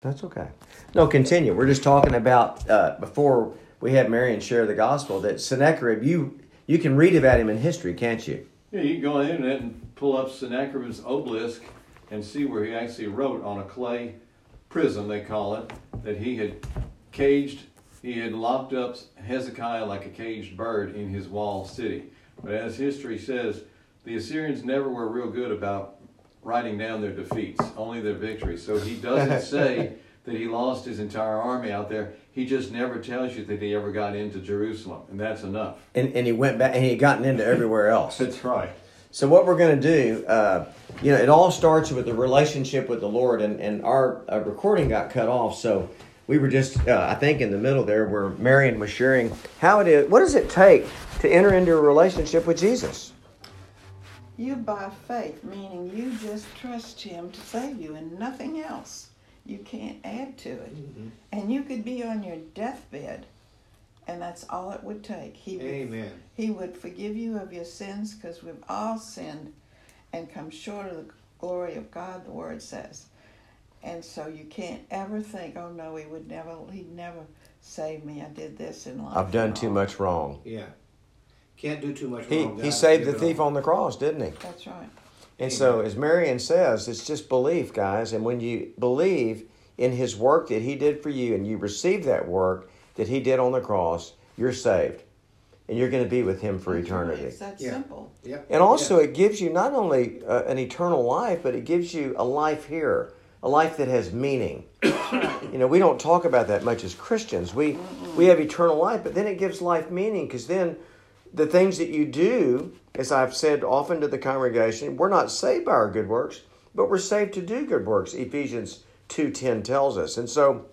That's okay. No, continue. We're just talking about uh, before we had Marion share the gospel that Sennacherib. You you can read about him in history, can't you? Yeah, you can go on the internet and pull up Sennacherib's obelisk and see where he actually wrote on a clay prism, they call it, that he had caged, he had locked up Hezekiah like a caged bird in his walled city. But as history says, the Assyrians never were real good about writing down their defeats, only their victories. So he doesn't say that he lost his entire army out there. He just never tells you that he ever got into Jerusalem, and that's enough. And, and he went back and he had gotten into everywhere else. That's right. So what we're going to do, uh, you know, it all starts with the relationship with the Lord, and and our uh, recording got cut off, so we were just, uh, I think, in the middle there where Marion was sharing how it is. What does it take to enter into a relationship with Jesus? You by faith, meaning you just trust Him to save you and nothing else. You can't add to it. Mm-hmm. And you could be on your deathbed, and that's all it would take. He would, Amen. He would forgive you of your sins because we've all sinned and come short of the glory of God, the Word says. And so you can't ever think, oh no, He would never, He'd never save me. I did this in life. I've done too much wrong. Yeah. Can't do too much He wrong. he God, saved the thief on the cross, didn't he? That's right. And so, as Marion says, it's just belief, guys. And when you believe in his work that he did for you and you receive that work that he did on the cross, you're saved. And you're going to be with him for That's right. eternity. It's that Yeah. simple. Yep. And also, Yeah. it gives you not only uh, an eternal life, but it gives you a life here, a life that has meaning. you know, we don't talk about that much as Christians. We we have eternal life, but then it gives life meaning because then the things that you do, as I've said often to the congregation, we're not saved by our good works, but we're saved to do good works. Ephesians two ten tells us, and so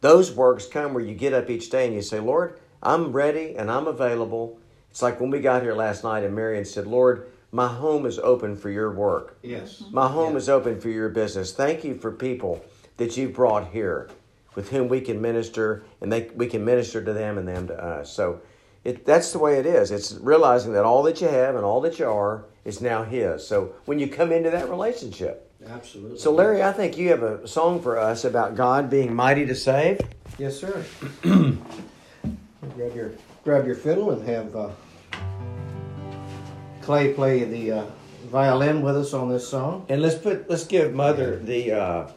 those works come where you get up each day and you say, Lord, I'm ready and I'm available. It's like when we got here last night and Marion said, Lord, my home is open for your work. Yes. My home Yeah. is open for your business. Thank you for people that you've brought here with whom we can minister and they, we can minister to them and them to us. So it, that's the way it is. It's realizing that all that you have and all that you are is now His. So when you come into that relationship. Absolutely. So, Larry, I think you have a song for us about God being mighty to save. Yes, sir. grab your grab your fiddle and have uh, Clay play the uh, violin with us on this song. And let's put let's give Mother the uh,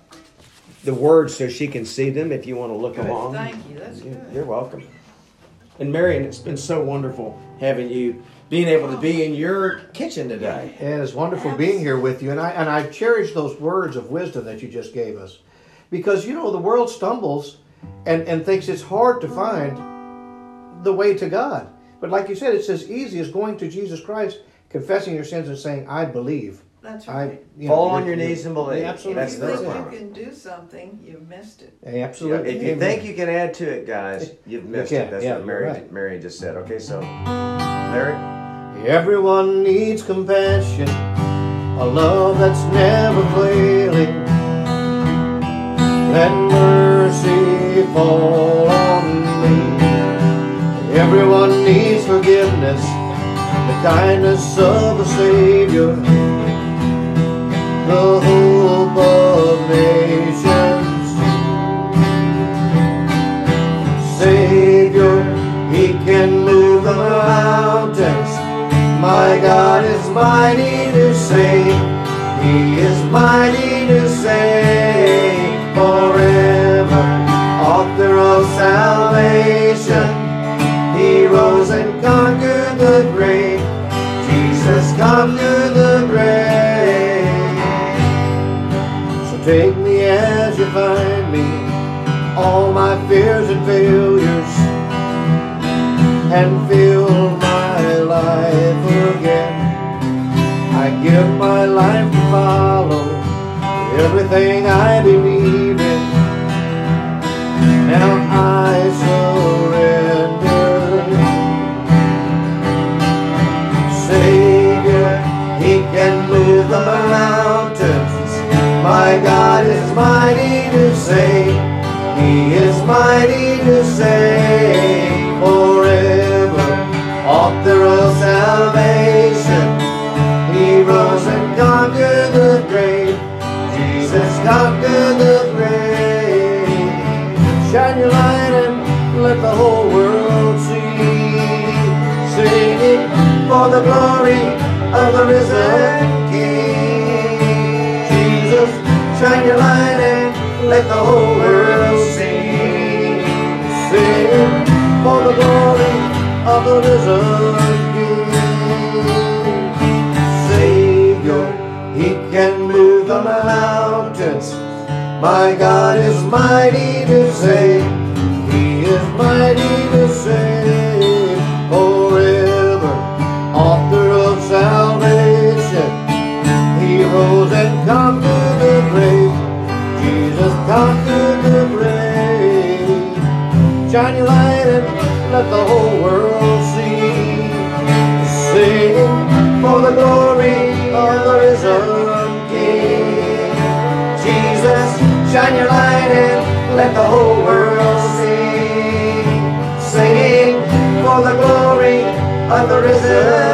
the words so she can see them. If you want to look Good. along, Thank you. That's You- good. You're welcome. And Marion, it's been so wonderful having you, being able to be in your kitchen today. And It is wonderful being here with you, and I and I cherish those words of wisdom that you just gave us, because you know the world stumbles and and thinks it's hard to find the way to God. But like you said, it's as easy as going to Jesus Christ, confessing your sins, and saying, "I believe." That's I right. you know, Fall on you're- your knees and believe. Yeah, absolutely. That's if the you think requirement. you can do something, you've missed it. Yeah, absolutely. If you Amen. think you can add to it, guys, you've missed can, it. That's yeah, what you're Marion, right. Marion just said. Okay, so Larry, Everyone needs compassion, a love that's never failing. Let mercy fall on me. Everyone needs forgiveness, the kindness of a Savior, He is mighty to save forever. Author of salvation. He rose and conquered the grave. Jesus conquered the grave. So take me as you find me. All my fears and failures and fill give my life to follow everything I believe in. Now I surrender. Savior, He can move the mountains. My God is mighty to save. He is mighty to save Conquer the grave. Jesus conquer the grave. Shine your light and let the whole world see. Sing it for the glory of the risen King. Jesus, shine your light and let the whole world see. Sing it for the glory of the risen My God is mighty to save. He is mighty to save forever. Author of salvation. He rose and conquered the grave. Jesus conquered the grave. Shine your light and let the whole world see. Sing for the glory of the risen shine your light and let the whole world see. Singing for the glory of the risen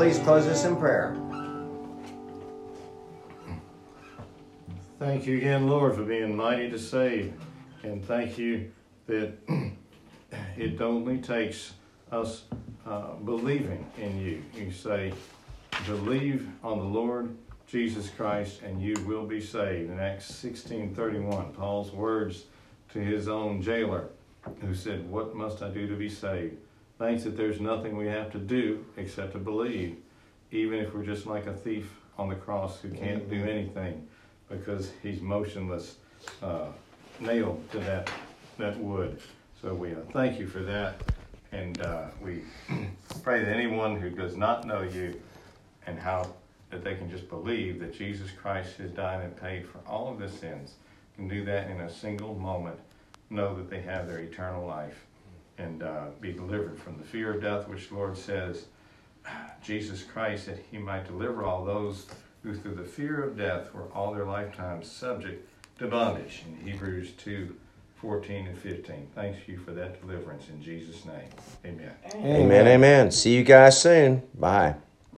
please close us in prayer? Thank you again, Lord, for being mighty to save. And thank you that it only takes us uh, believing in you. You say, believe on the Lord Jesus Christ and you will be saved. In Acts 16:31, Paul's words to his own jailer who said, "What must I do to be saved?" Thanks that there's nothing we have to do except to believe, even if we're just like a thief on the cross who can't do anything because he's motionless, uh, nailed to that that wood. So we uh, thank you for that, and uh, we pray that anyone who does not know you and how that they can just believe that Jesus Christ has died and paid for all of their sins can do that in a single moment. Know that they have their eternal life and uh, be delivered from the fear of death, which the Lord says Jesus Christ that He might deliver all those who through the fear of death were all their lifetimes subject to bondage in Hebrews 2 14 and 15. Thanks you for that deliverance in Jesus' name. Amen. Amen, amen. See you guys soon. Bye.